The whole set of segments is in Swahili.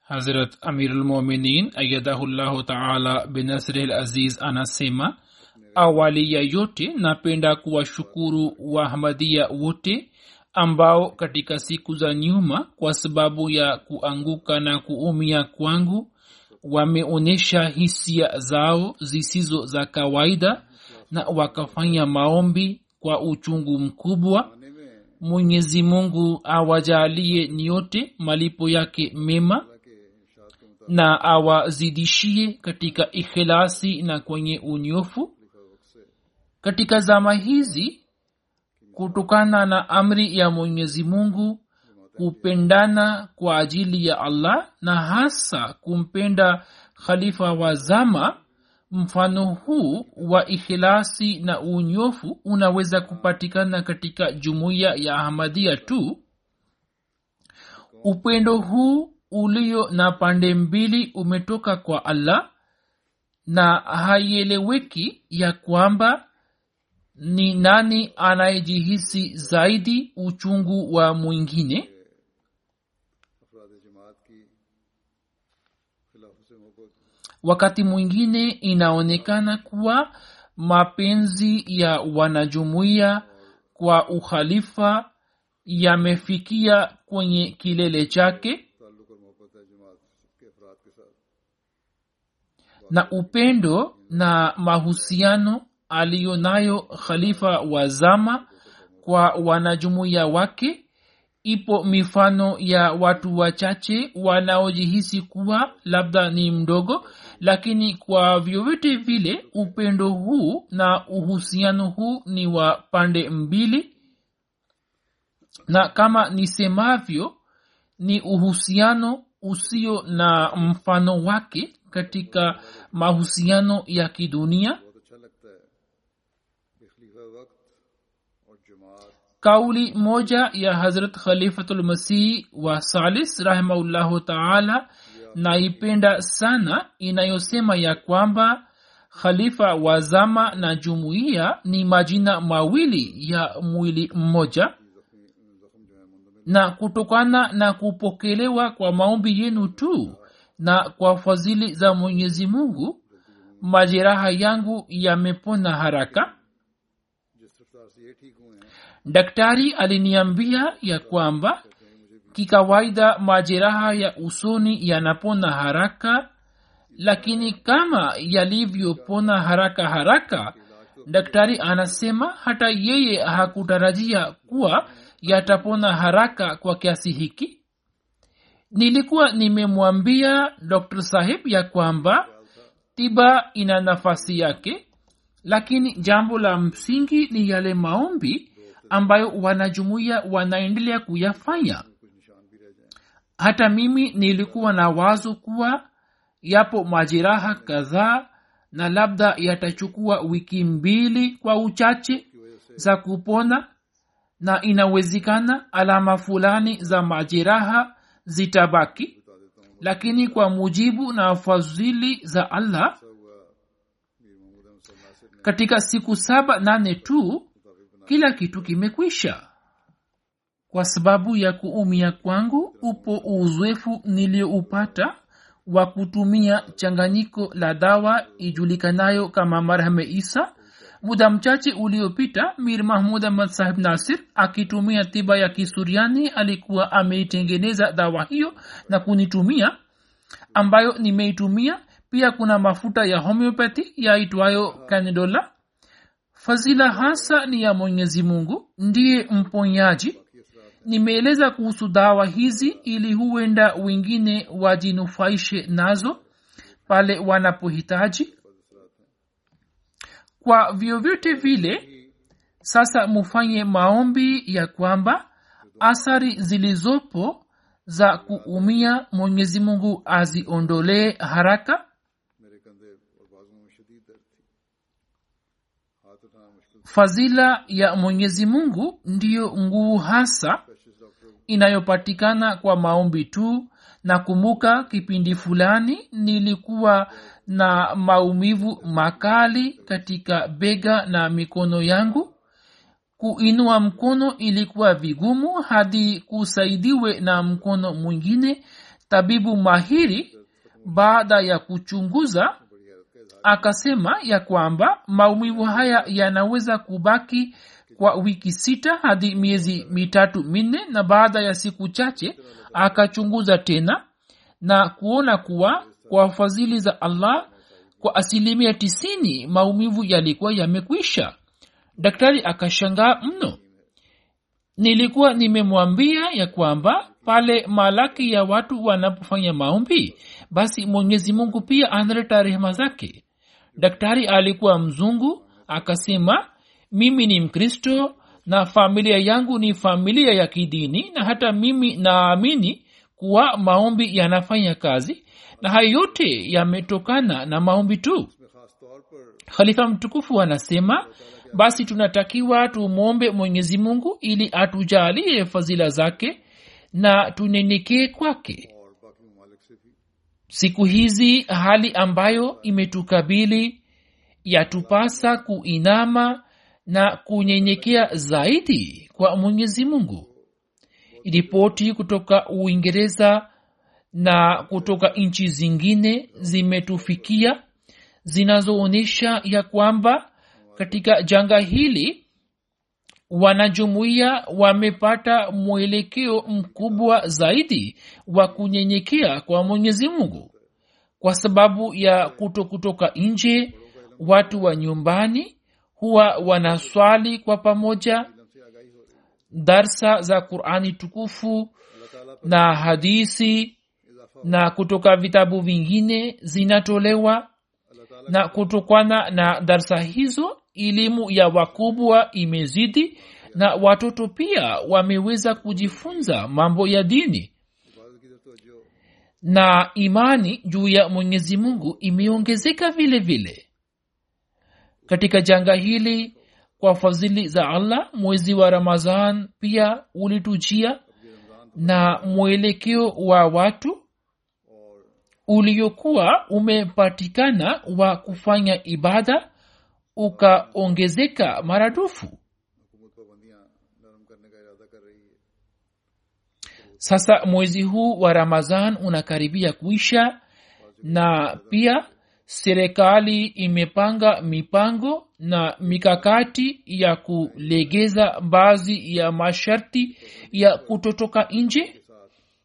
hazrat amirulmuminin ayadahullahu taala binasril aziz anasema awali ya yote napenda kuwashukuru wahmadia wote ambao katika siku za nyuma kwa sababu ya kuanguka na kuumia kwangu wameonyesha hisia zao zisizo za kawaida na wakafanya maombi kwa uchungu mkubwa. Mwenyezi mungu awajalie nyote malipo yake mema na awazidishie katika ikhilasi na kwenye unyofu. Katika zama hizi kutokana na amri ya mwenyezi mungu kupendana kwa ajili ya allah na hasa kumpenda khalifa wa zama mfano huu wa ikhilasi na unyofu unaweza kupatikana katika jumuiya ya ahmadia tu. Upendo huu ulio na pande mbili umetoka kwa allah na haieleweki ya kwamba ni nani anayejihisi zaidi uchungu wa mwingine wakati mwingine inaonekana kuwa mapenzi ya wanajumuiya kwa ukhalifa yamefikia kwenye kilele chake. Na upendo na mahusiano aliyo nayo khalifa wa zama kwa wanajumuiya wake ipo mifano ya watu wachache wanaojihisi kuwa labda ni mdogo lakini kwa vyovyote vile upendo huu na uhusiano huu ni wa pande mbili. Na kama nisemavyo ni uhusiano usio na mfano wake katika mahusiano ya kidunia kauli moja ya hazrat khalifatulmasih wa salis rahimahullahu taala naipenda sana inayosema ya kwamba khalifa wa zama na jumuiya ni majina mawili ya mwili mmoja. Na kutokana na kupokelewa kwa maombi yenu tu na kwa fadhili za mwenyezi mungu majeraha yangu yamepona haraka daktari aliniambia ya kwamba kikawaida majeraha ya usoni yanapona haraka lakini kama yalivyopona haraka haraka daktari anasema hata yeye hakutarajia kuwa yatapona haraka kwa kiasi hiki. Nilikuwa nimemwambia dr sahib ya kwamba tiba ina nafasi yake lakini jambo la msingi ni yale maombi ambayo wanajumuiya wanaendelea kuyafanya. Hata mimi nilikuwa na wazo kuwa yapo majeraha kadhaa na labda yatachukua wiki mbili kwa uchache za kupona na inawezekana alama fulani za majeraha zitabaki. Lakini kwa mujibu na fadhili za allah katika siku saba nane tu kila kitu kimekwisha. Kwa sababu ya kuumia kwangu upo uzoefu niliyoupata wa kutumia changanyiko la dawa ijulikanayo kama marhame isa. Muda mchache uliopita mir mahmud ahmad sahib nasir akitumia tiba ya kisuriani alikuwa ameitengeneza dawa hiyo na kunitumia ambayo nimeitumia. Pia kuna mafuta ya homeopathy yaitwayo canidola fadhila hasa ni ya mwenyezi mungu ndiye mponyaji. Nimeeleza kuhusu dawa hizi ili huenda wengine wajinufaishe nazo pale wanapohitaji. Kwa vyovyote vile sasa mufanye maombi ya kwamba athari zilizopo za kuumia mwenyezi mungu aziondolee haraka fazila ya mwenyezi mungu ndiyo nguvu hasa inayopatikana kwa maombi tu. Nakumbuka kipindi fulani nilikuwa na maumivu makali katika bega na mikono yangu. Kuinua mkono ilikuwa vigumu hadi kusaidiwe na mkono mwingine. Tabibu mahiri baada ya kuchunguza akasema ya kwamba maumivu haya yanaweza kubaki kwa wiki sita hadi miezi mitatu minne na baada ya siku chache akachunguza tena na kuona kuwa kwa fadhili za allah kwa asilimia tisini maumivu yalikuwa yamekwisha. Daktari akashangaa mno. Nilikuwa nimemwambia ya kwamba pale malaki ya watu wanapofanya maombi basi mwenyezi mungu pia analeta rehema zake daktari alikuwa mzungu akasema mimi ni mkristo na familia yangu ni familia ya kidini na hata mimi naamini kuwa maombi yanafanya kazi na hayo yote yametokana na maombi tu. Khalifa mtukufu anasema basi tunatakiwa tumwombe mwenyezi mungu ili atujalie fadhila zake na tunenekee kwake siku hizi hali ambayo imetukabili yatupasa kuinama na kunyenyekea zaidi kwa mwenyezi mungu. Ripoti kutoka uingereza na kutoka nchi zingine zimetufikia zinazoonyesha ya kwamba katika janga hili wanajumuiya wamepata mwelekeo mkubwa zaidi wa kunyenyekea kwa mwenyezi mungu. Kwa sababu ya kuto kutoka nje watu wa nyumbani huwa wanaswali kwa pamoja. Darsa za qurani tukufu na hadisi na kutoka vitabu vingine zinatolewa. Na kutokana na darsa hizo elimu ya wakubwa imezidi na watoto pia wameweza kujifunza mambo ya dini. Na imani juu ya mwenyezi mungu imeongezeka vile vile. Katika janga hili kwa fadhili za allah mwezi wa ramazan pia ulitujia na mwelekeo wa watu uliokuwa umepatikana wa kufanya ibada ukaongezeka maradufu sasa mwezi huu wa ramazan unakaribia kuisha na pia serikali imepanga mipango na mikakati ya kulegeza baadhi ya masharti ya kutotoka nje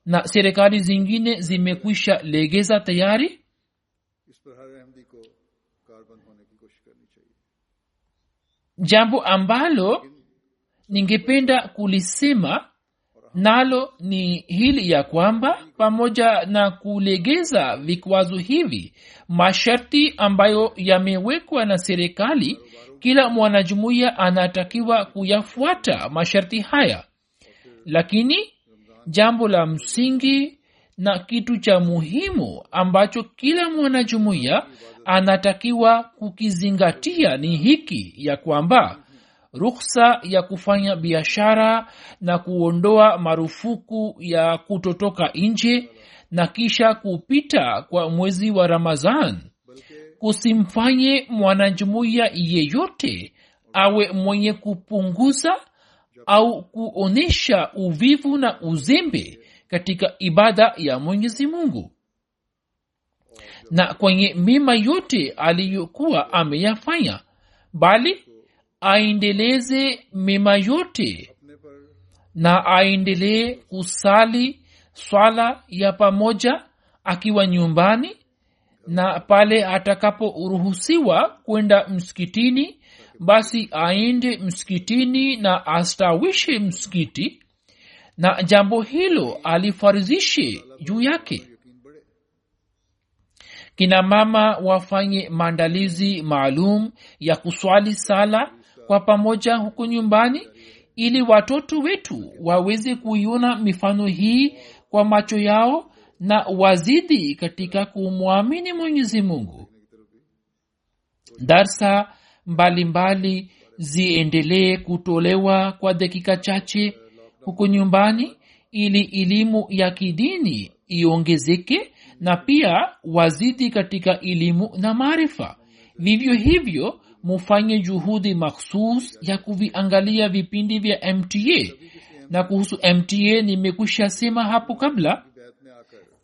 na serikali zingine zimekwisha legeza tayari. Jambo ambalo ningependa kulisema nalo ni hili ya kwamba pamoja na kulegeza vikwazo hivi masharti ambayo yamewekwa na serikali kila mwanajumuiya anatakiwa kuyafuata masharti haya. Lakini jambo la msingi na kitu cha muhimu ambacho kila mwanajumuiya anatakiwa kukizingatia ni hiki ya kwamba rukhsa ya kufanya biashara na kuondoa marufuku ya kutotoka nje na kisha kupita kwa mwezi wa ramadhan kusimfanye mwanajumuiya yeyote awe mwenye kupunguza au kuonyesha uvivu na uzembe katika ibada ya mwenyezi mungu na kwenye mema yote aliyokuwa ameyafanya bali aendeleze mema yote na aendelee kusali swala ya pamoja akiwa nyumbani na pale atakaporuhusiwa kwenda msikitini basi aende msikitini na astawishe msikiti. Na jambo hilo alifarizishe juu yake kina mama wafanye maandalizi maalum ya kuswali sala kwa pamoja huko nyumbani ili watoto wetu waweze kuiona mifano hii kwa macho yao na wazidi katika kumwamini mwenyezi mungu. Darsa mbalimbali ziendelee kutolewa kwa dakika chache huko nyumbani ili elimu ya kidini iongezeke na pia wazidi katika elimu na maarifa. Vivyo hivyo mufanye juhudi makhsus ya kuviangalia vipindi vya mta na kuhusu mta nimekwisha sema hapo kabla.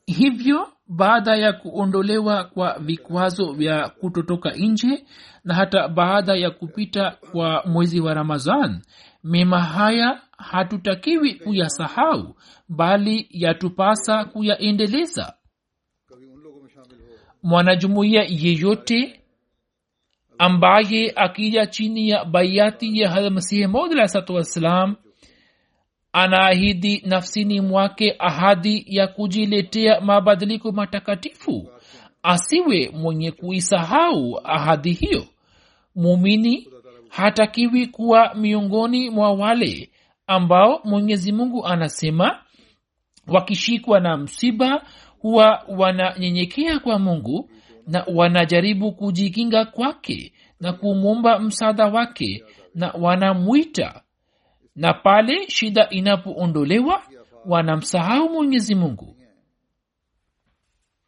Hivyo baada ya kuondolewa kwa vikwazo vya kutotoka nje na hata baada ya kupita kwa mwezi wa ramazan mema haya hatutakiwi kuyasahau bali yatupasa kuyaendeleza mwanajumuiya yeyote ambaye akija chini ya baiati ya halmasihi maud alah salatu wassalam anaahidi nafsini mwake ahadi ya kujiletea mabadiliko matakatifu asiwe mwenye kuisahau ahadi hiyo. Muumini hatakiwi kuwa miongoni mwa wale ambao mwenyezi mungu anasema wakishikwa na msiba huwa wananyenyekea kwa mungu na wanajaribu kujikinga kwake na kumwomba msaada wake na wanamwita. Na pale shida inapoondolewa wanamsahau mwenyezi mungu.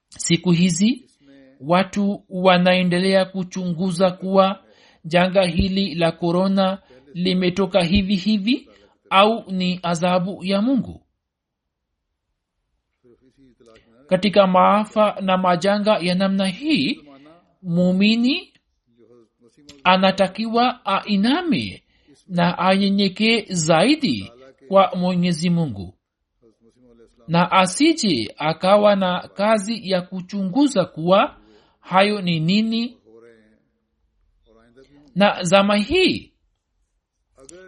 Siku hizi watu wanaendelea kuchunguza kuwa janga hili la korona limetoka hivi hivi au ni adhabu ya mungu katika maafa na majanga ya namna hii muumini anatakiwa ainame na anyenyekee zaidi kwa mwenyezi mungu. Na asije akawa na kazi ya kuchunguza kuwa hayo ni nini. Na zama hii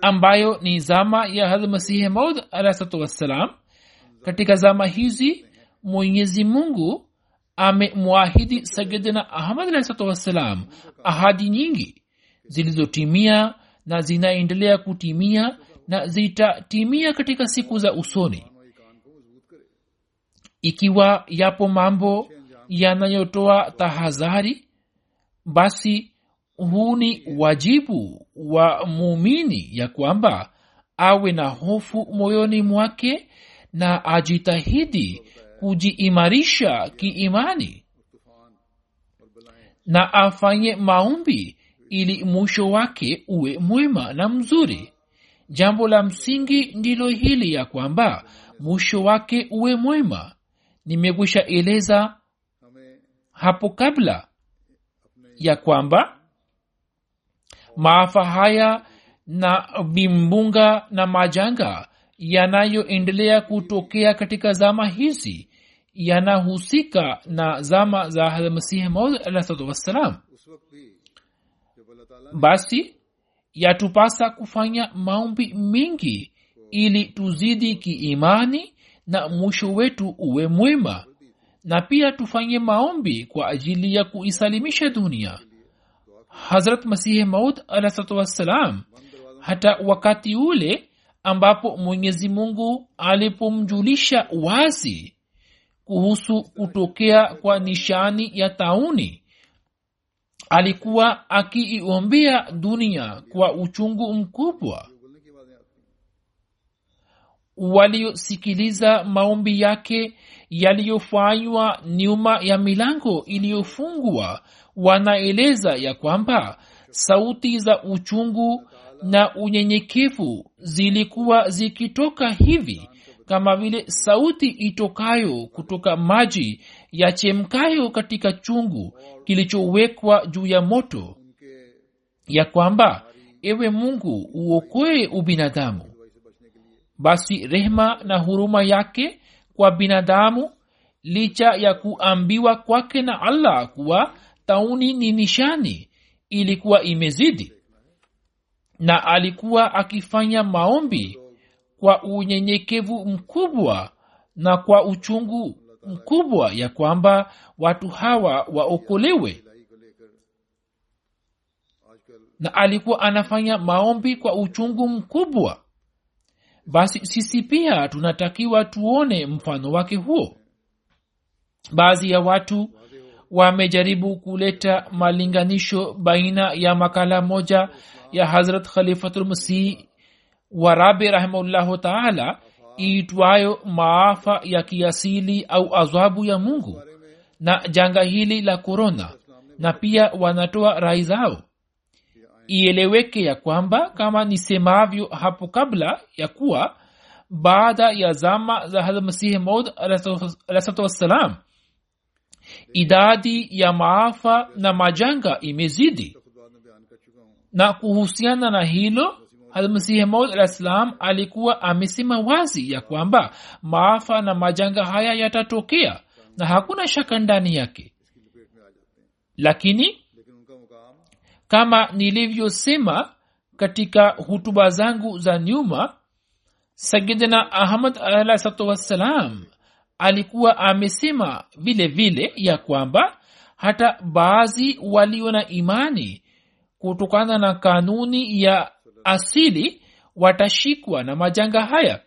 ambayo ni zama ya hadmasihi maud alahsatu wassalam katika zama hizi mwenyezi mungu amemwahidi sayidina ahmad alahsatu wassalam ahadi nyingi zilizotimia na zinaendelea kutimia na zitatimia katika siku za usoni. Ikiwa yapo mambo yanayotoa tahadhari basi huu ni wajibu wa muumini ya kwamba awe na hofu moyoni mwake na ajitahidi kujiimarisha kiimani na afanye maombi ili mwisho wake uwe mwema na mzuri. Jambo la msingi ndilo hili ya kwamba mwisho wake uwe mwema. Nimekwisha eleza hapo kabla ya kwamba maafa haya na vimbunga na majanga yanayoendelea kutokea katika zama hizi yanahusika na zama za masihi maud alahsatu wassalam. Basi yatupasa kufanya maombi mengi ili tuzidi kiimani na mwisho wetu uwe mwema. Na pia tufanye maombi kwa ajili ya kuisalimisha dunia. Hazrat masihi maud alahsalatu wassalam hata wakati ule ambapo mwenyezi mungu alipomjulisha wazi kuhusu kutokea kwa nishani ya tauni. Alikuwa akiiombea dunia kwa uchungu mkubwa. Waliosikiliza maombi yake yaliyofanywa nyuma ya milango iliyofungwa wanaeleza ya kwamba sauti za uchungu na unyenyekevu zilikuwa zikitoka hivi kama vile sauti itokayo kutoka maji yachemkayo katika chungu kilichowekwa juu ya moto ya kwamba ewe mungu uokoe ubinadamu. Basi rehema na huruma yake kwa binadamu licha ya kuambiwa kwake na allah kuwa tauni ni nishani ilikuwa imezidi na alikuwa akifanya maombi kwa unyenyekevu mkubwa na kwa uchungu mkubwa ya kwamba watu hawa waokolewe. Na alikuwa anafanya maombi kwa uchungu mkubwa. Basi sisi pia tunatakiwa tuone mfano wake huo. Baadhi ya watu wamejaribu kuleta malinganisho baina ya makala moja ya hazrat khalifatulmasih wa rabi rahimahullahu taala iitwayo maafa ya kiasili au adhabu ya mungu na janga hili la korona na pia wanatoa rai zao. Ieleweke ya kwamba kama nisemavyo hapo kabla ya kuwa baada ya zama za hamasihi masihi maud alahsalatu wassalam idadi ya maafa na majanga imezidi. Na kuhusiana na hilo hazmasihi maud alah ssalam alikuwa amesema wazi ya kwamba maafa na majanga haya yatatokea na hakuna shaka ndani yake. Lakini kama nilivyosema katika hutuba zangu za nyuma sayidina ahmad alahsatu wassalam alikuwa amesema vile vile ya kwamba hata baadhi walio na imani kutokana na kanuni ya asili watashikwa na majanga haya.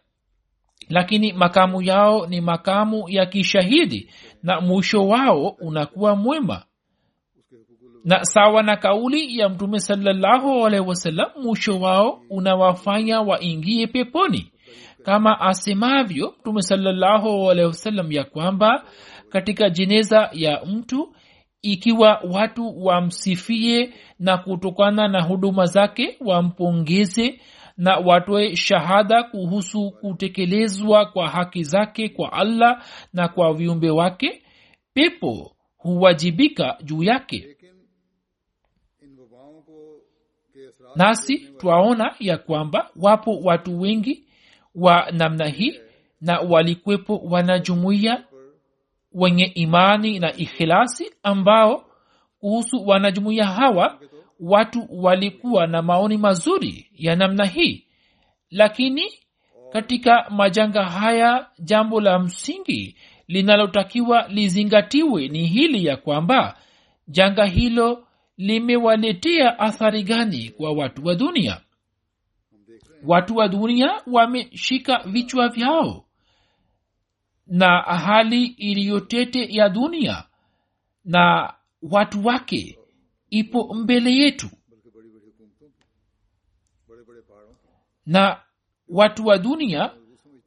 Lakini makamu yao ni makamu ya kishahidi na mwisho wao unakuwa mwema. Na sawa na kauli ya mtume salallahu alaihi wasallam mwisho wao unawafanya waingie peponi. Kama asemavyo mtume salallahu alaihi wasallam ya kwamba katika jeneza ya mtu ikiwa watu wamsifie na kutokana na huduma zake wampongeze na watoe shahada kuhusu kutekelezwa kwa haki zake kwa allah na kwa viumbe wake pepo huwajibika juu yake. Nasi twaona ya kwamba wapo watu wengi wa namna hii na walikwepo wanajumuiya wenye imani na ikhilasi ambao kuhusu wanajumuiya hawa watu walikuwa na maoni mazuri ya namna hii. Lakini katika majanga haya jambo la msingi linalotakiwa lizingatiwe ni hili ya kwamba janga hilo limewaletea athari gani kwa watu wa dunia? Watu wa dunia wameshika vichwa vyao na hali iliyotete ya dunia na watu wake ipo mbele yetu. Na watu wa dunia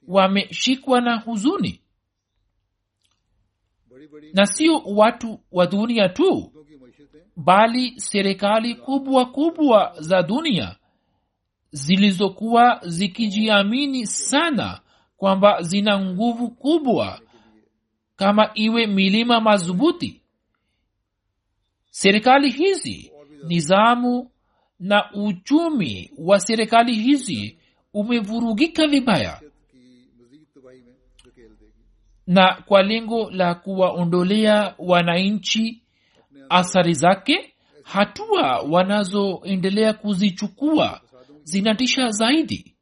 wameshikwa na huzuni. Na sio watu wa dunia tu bali serikali kubwa kubwa za dunia zilizokuwa zikijiamini sana kwamba zina nguvu kubwa kama iwe milima madhubuti. Serikali hizi nizamu na uchumi wa serikali hizi umevurugika vibaya. Na kwa lengo la kuwaondolea wananchi athari zake hatua wanazoendelea kuzichukua zinatisha zaidi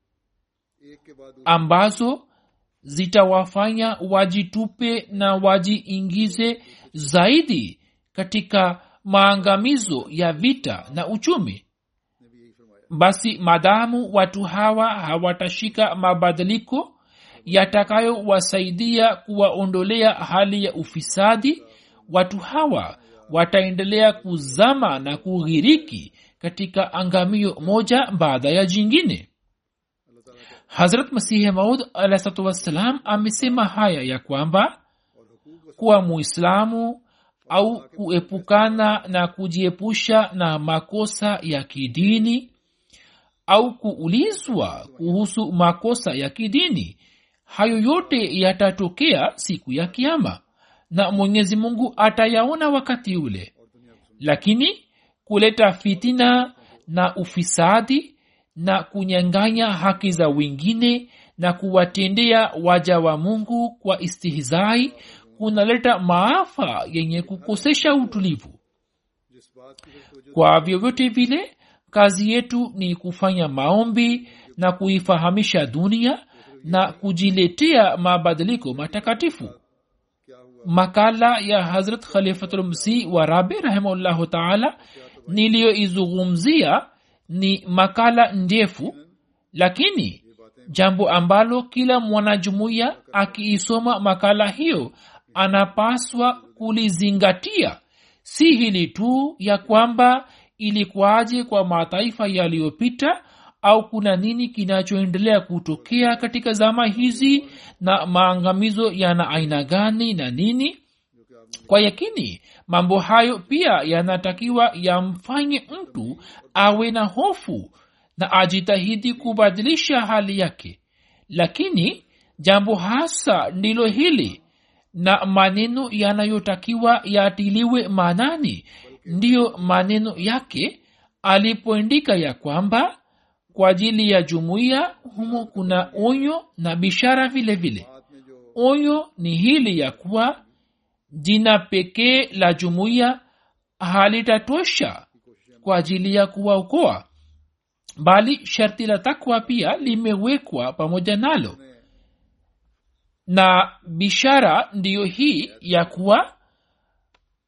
ambazo zitawafanya wajitupe na wajiingize zaidi katika maangamizo ya vita na uchumi. Basi maadamu watu hawa hawatashika mabadiliko yatakayowasaidia kuwaondolea hali ya ufisadi. Watu hawa wataendelea kuzama na kughiriki katika angamio moja baada ya jingine hazrat masihi maud alahsatu wassalam amesema haya ya kwamba kuwa muislamu au kuepukana na kujiepusha na makosa ya kidini au kuulizwa kuhusu makosa ya kidini hayo yote yatatokea siku ya kiama na mwenyezi mungu atayaona wakati ule. Lakini kuleta fitina na ufisadi na kunyanganya haki za wengine na kuwatendea waja wa mungu kwa istihizai kunaleta maafa yenye kukosesha utulivu. Kwa vyovyote vile kazi yetu ni kufanya maombi na kuifahamisha dunia na kujiletea mabadiliko matakatifu. Makala ya hazrat khalifatulmsi wa rabi rahimahullahu taala niliyoizungumzia ni makala ndefu lakini jambo ambalo kila mwanajumuiya akiisoma makala hiyo anapaswa kulizingatia. Si hili tu ya kwamba ilikuwaje kwa mataifa yaliyopita au kuna nini kinachoendelea kutokea katika zama hizi na maangamizo yana aina gani na nini kwa yakini mambo hayo pia yanatakiwa yamfanye mtu awe na hofu na ajitahidi kubadilisha hali yake. Lakini jambo hasa ndilo hili na maneno yanayotakiwa yatiliwe maanani ndiyo maneno yake alipoendika ya kwamba kwa ajili ya jumuiya humo kuna onyo na bishara vile vile. Onyo ni hili ya kuwa jina pekee la jumuiya halitatosha kwa ajili ya kuwaokoa bali sharti la takwa pia limewekwa pamoja nalo. Na bishara ndiyo hii ya kuwa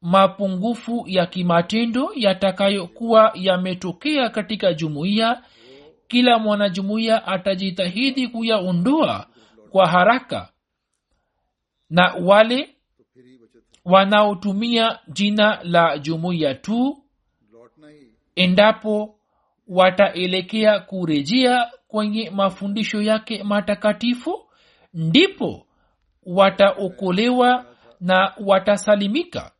mapungufu ya kimatendo yatakayokuwa yametokea katika jumuiya kila mwanajumuiya atajitahidi kuyaondoa kwa haraka. Na wale wanaotumia jina la jumuiya tu endapo wataelekea kurejea kwenye mafundisho yake matakatifu ndipo wataokolewa na watasalimika.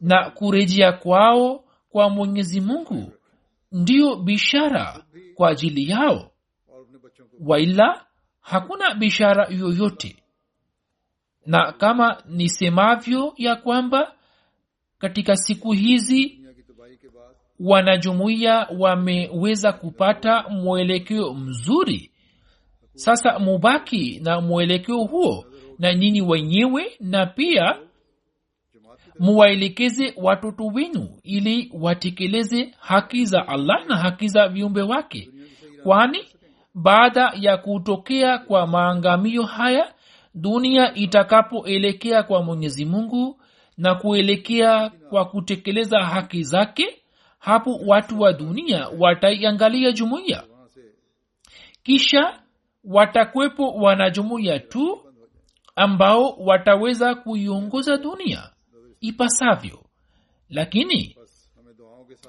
Na kurejea kwao kwa mwenyezi mungu ndio bishara kwa ajili yao. Waila hakuna bishara yoyote na kama nisemavyo ya kwamba katika siku hizi wanajumuiya wameweza kupata mwelekeo mzuri. Sasa mubaki na mwelekeo huo na nyinyi wenyewe na pia muwaelekeze watoto wenu ili watekeleze haki za allah na haki za viumbe wake. Kwani baada ya kutokea kwa maangamio haya dunia itakapoelekea kwa mwenyezi mungu na kuelekea kwa kutekeleza haki zake hapo watu wa dunia wataiangalia jumuiya. Kisha watakwepo wanajumuiya tu ambao wataweza kuiongoza dunia ipasavyo. Lakini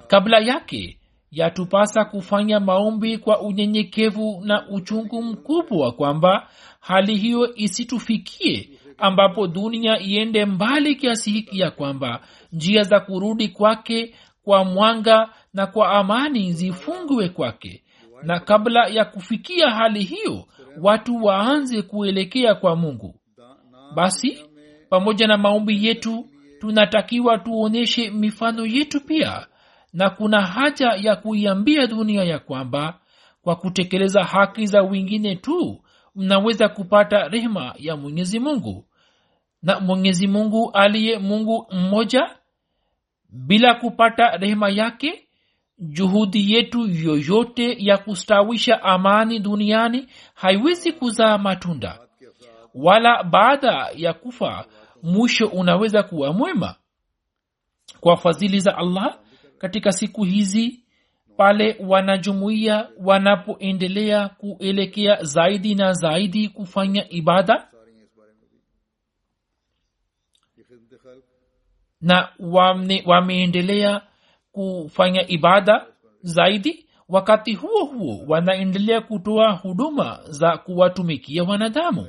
kabla yake yatupasa kufanya maombi kwa unyenyekevu na uchungu mkubwa kwamba hali hiyo isitufikie ambapo dunia iende mbali kiasi hiki ya kwamba njia za kurudi kwake kwa mwanga na kwa amani zifungwe kwake. Na kabla ya kufikia hali hiyo watu waanze kuelekea kwa mungu. Basi pamoja na maombi yetu tunatakiwa tuonyeshe mifano yetu pia. Na kuna haja ya kuiambia dunia ya kwamba kwa kutekeleza haki za wengine tu mnaweza kupata rehma ya mwenyezi mungu. Na mwenyezi mungu aliye mungu mmoja bila kupata rehema yake juhudi yetu yoyote ya kustawisha amani duniani haiwezi kuzaa matunda. Wala baada ya kufa mwisho unaweza kuwa mwema. Kwa fadhili za allah katika siku hizi pale wanajumuiya wanapoendelea kuelekea zaidi na zaidi kufanya ibada. Na wame, wameendelea kufanya ibada zaidi. Wakati huo huo wanaendelea kutoa huduma za kuwatumikia wanadamu.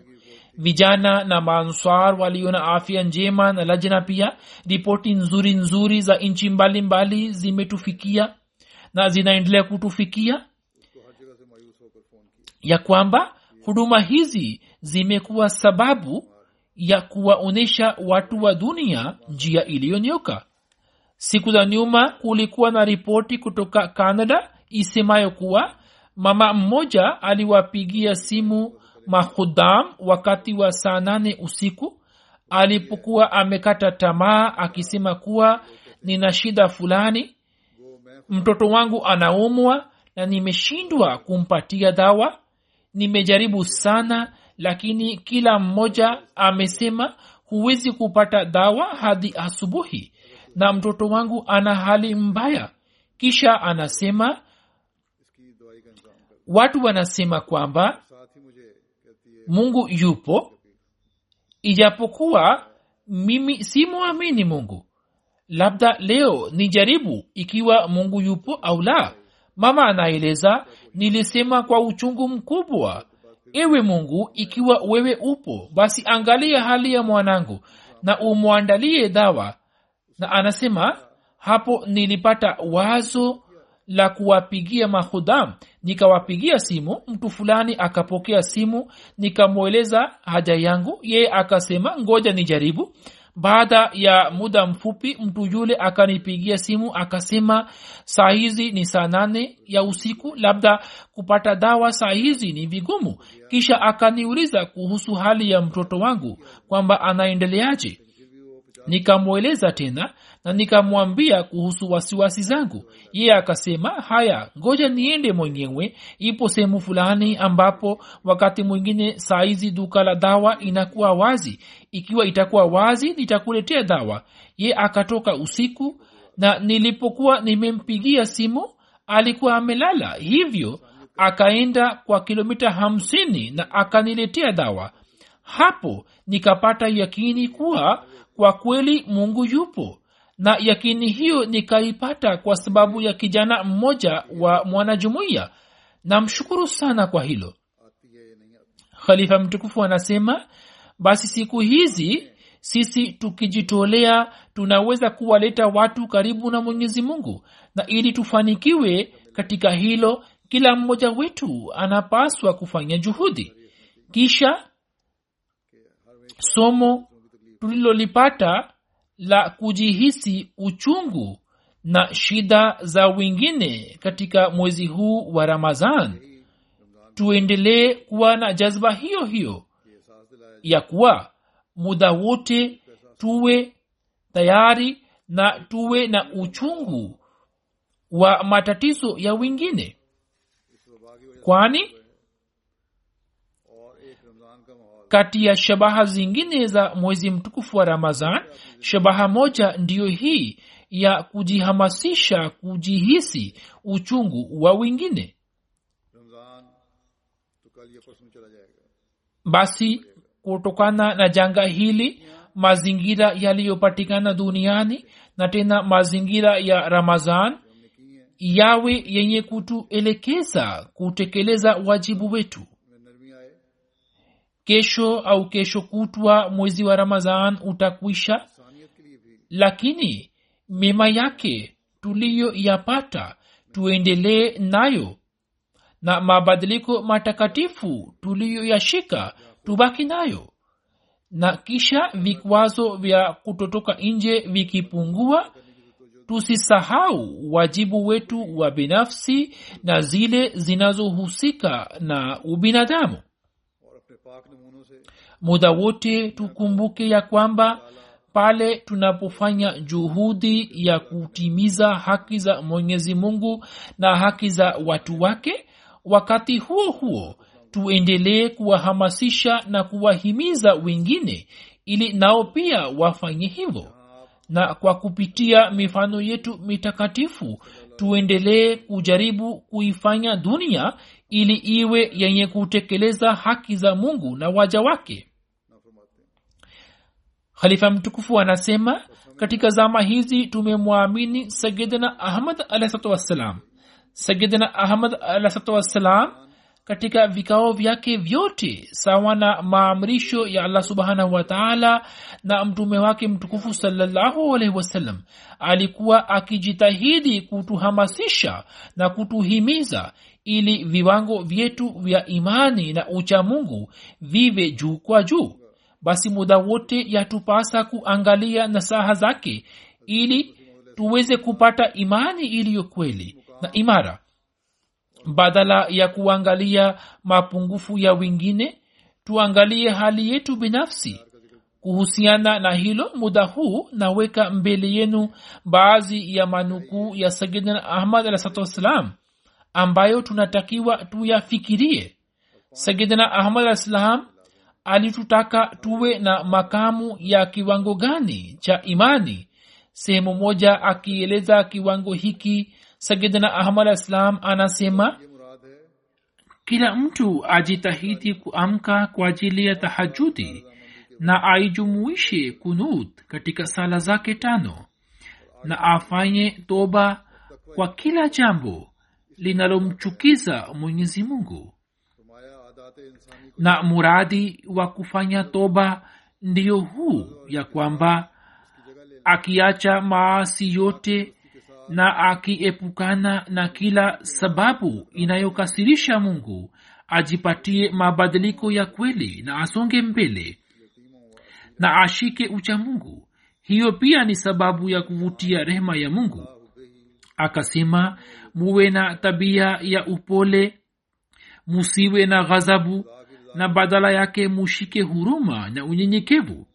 Vijana na maanswar walio na afya njema na lajina pia ripoti nzuri nzuri za nchi mbalimbali zimetufikia na zinaendelea kutufikia ya kwamba huduma hizi zimekuwa sababu ya kuwaonyesha watu wa dunia njia iliyonyoka siku za nyuma kulikuwa na ripoti kutoka canada isemayo kuwa mama mmoja aliwapigia simu mahudam wakati wa saa nane usiku alipokuwa amekata tamaa akisema kuwa nina shida fulani mtoto wangu anaumwa na nimeshindwa kumpatia dawa. Nimejaribu sana lakini kila mmoja amesema huwezi kupata dawa hadi asubuhi. Na mtoto wangu ana hali mbaya. Kisha anasema watu wanasema kwamba mungu yupo. Ijapokuwa mimi simwamini mungu labda leo nijaribu ikiwa mungu yupo au la. Mama anaeleza nilisema kwa uchungu mkubwa. Ewe mungu ikiwa wewe upo basi angalia hali ya mwanangu na umwandalie dawa. Na anasema hapo nilipata wazo la kuwapigia mahudam nikawapigia simu mtu fulani akapokea simu nikamweleza haja yangu. Yeye akasema ngoja nijaribu baada ya muda mfupi mtu yule akanipigia simu akasema saa hizi ni saa nane ya usiku labda kupata dawa saa hizi ni vigumu. Kisha akaniuliza kuhusu hali ya mtoto wangu kwamba anaendeleaje. Nikamweleza tena na nikamwambia kuhusu wasiwasi zangu. Yeye akasema haya ngoja niende mwenyewe. Ipo sehemu fulani ambapo wakati mwingine saizi duka la dawa inakuwa wazi. Ikiwa itakuwa wazi nitakuletea dawa. Ye akatoka usiku na nilipokuwa nimempigia simu alikuwa amelala. Hivyo akaenda kwa kilomita hamsini na akaniletea dawa. Hapo nikapata yakini kuwa kwa kweli mungu yupo na yakini hiyo nikaipata kwa sababu ya kijana mmoja wa mwanajumuiya. Namshukuru sana kwa hilo. Khalifa mtukufu anasema basi siku hizi sisi tukijitolea tunaweza kuwaleta watu karibu na mwenyezi mungu. Na ili tufanikiwe katika hilo kila mmoja wetu anapaswa kufanya juhudi. Kisha somo tulilolipata la kujihisi uchungu na shida za wengine katika mwezi huu wa ramadhan. Tuendelee kuwa na jazba hiyo hiyo ya kuwa muda wote tuwe tayari na tuwe na uchungu wa matatizo ya wengine. Kwani kati ya shabaha zingine za mwezi mtukufu wa ramazan shabaha moja ndiyo hii ya kujihamasisha kujihisi uchungu wa wengine. Basi kutokana na janga hili mazingira yaliyopatikana duniani na tena mazingira ya ramazan yawe yenye kutuelekeza kutekeleza wajibu wetu kesho au kesho kutwa mwezi wa ramadhan utakwisha. Lakini mema yake tuliyoyapata tuendelee nayo. Na mabadiliko matakatifu tuliyoyashika tubaki nayo. Na kisha vikwazo vya kutotoka nje vikipungua tusisahau wajibu wetu wa binafsi na zile zinazohusika na ubinadamu muda wote tukumbuke ya kwamba pale tunapofanya juhudi ya kutimiza haki za mwenyezi mungu na haki za watu wake wakati huo huo tuendelee kuwahamasisha na kuwahimiza wengine ili nao pia wafanye hivyo. Na kwa kupitia mifano yetu mitakatifu tuendelee kujaribu kuifanya dunia ili iwe yenye kutekeleza haki za mungu na waja wake. Khalifa mtukufu anasema katika zama hizi tumemwamini sayidina ahmad alahsatu wassalam. Sayidina ahmad alahsatu wassalam katika vikao vyake vyote sawa na maamrisho ya allah subhanahu wataala na mtume wake mtukufu salallahu alaihi wasallam alikuwa akijitahidi kutuhamasisha na kutuhimiza ili viwango vyetu vya imani na uchamungu vive juu kwa juu. Basi muda wote yatupasa kuangalia nasaha zake ili tuweze kupata imani iliyo kweli na imara. Badala ya kuangalia mapungufu ya wengine tuangalie hali yetu binafsi. Kuhusiana na hilo muda huu naweka mbele yenu baadhi ya manukuu ya sayidina ahmad alahsatu wassalam ambayo tunatakiwa tuyafikirie. Sayidina ahmad alah alitutaka tuwe na makamu ya kiwango gani cha imani? Sehemu moja akieleza kiwango hiki sayidina ahmad alah anasema kila mtu ajitahidi kuamka kwa ajili ya tahajudi na aijumuishe kunut katika sala zake tano na afanye toba kwa kila jambo linalomchukiza mwenyezi mungu. Na muradi wa kufanya toba ndiyo huu ya kwamba akiacha maasi yote na akiepukana na kila sababu inayokasirisha mungu ajipatie mabadiliko ya kweli na asonge mbele na ashike ucha mungu. Hiyo pia ni sababu ya kuvutia rehema ya mungu. Akasema muwe na tabia ya upole musiwe na ghadhabu na badala yake mushike huruma na unyenyekevu.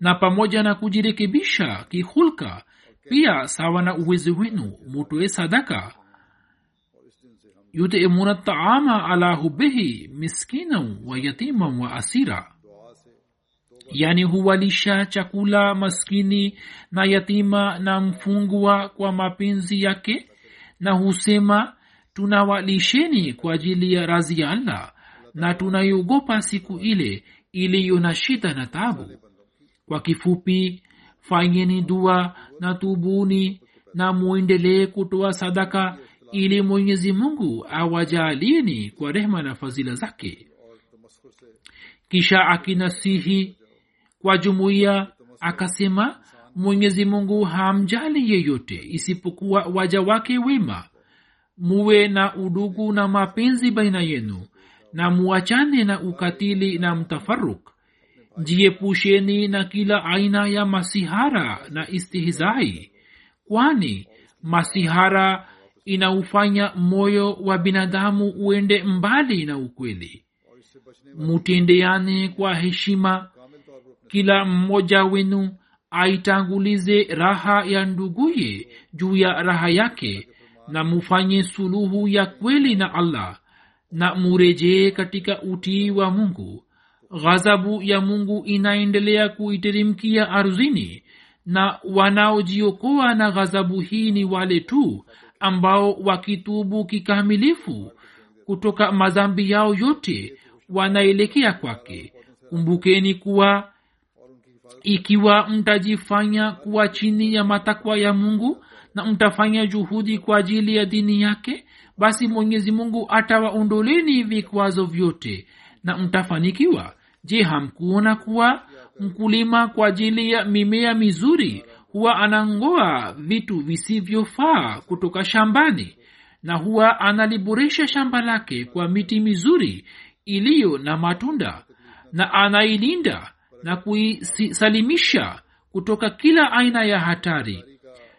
Na pamoja na kujirekebisha kihulka pia sawa na uwezo wenu mutoe sadaka. Yutimuna taama ala hubihi miskinan wa yatiman wa asira. Yani huwalisha chakula maskini na yatima na mfungwa kwa mapenzi yake na husema tunawalisheni kwa ajili ya razi ya allah na tunaiogopa siku ile iliyo na shida na tabu kwa kifupi fanyeni dua na tubuni na mwendelee kutoa sadaka ili mwenyezi mungu awajalieni kwa rehma na fadhila zake. Kisha akinasihi kwa jumuiya akasema mwenyezi mungu hamjali yeyote isipokuwa waja wake wema. Muwe na udugu na mapenzi baina yenu na muachane na ukatili na mtafaruk jiepusheni na kila aina ya masihara na istihizai kwani masihara inaufanya moyo wa binadamu uende mbali na ukweli. Mutendeane kwa heshima kila mmoja wenu aitangulize raha ya nduguye juu ya raha yake na mufanye suluhu ya kweli na allah na murejee katika utii wa mungu. Ghadhabu ya mungu inaendelea kuiteremkia ardhini na wanaojiokoa na ghadhabu hii ni wale tu ambao wakitubu kikamilifu. Kutoka madhambi yao yote wanaelekea kwake. Kumbukeni kuwa ikiwa mtajifanya kuwa chini ya matakwa ya mungu na mtafanya juhudi kwa ajili ya dini yake basi mwenyezi mungu atawaondoleni vikwazo vyote na mtafanikiwa. Je hamkuona kuwa mkulima kwa ajili ya mimea mizuri huwa anangoa vitu visivyofaa kutoka shambani na huwa analiboresha shamba lake kwa miti mizuri iliyo na matunda na anailinda na kuisalimisha kutoka kila aina ya hatari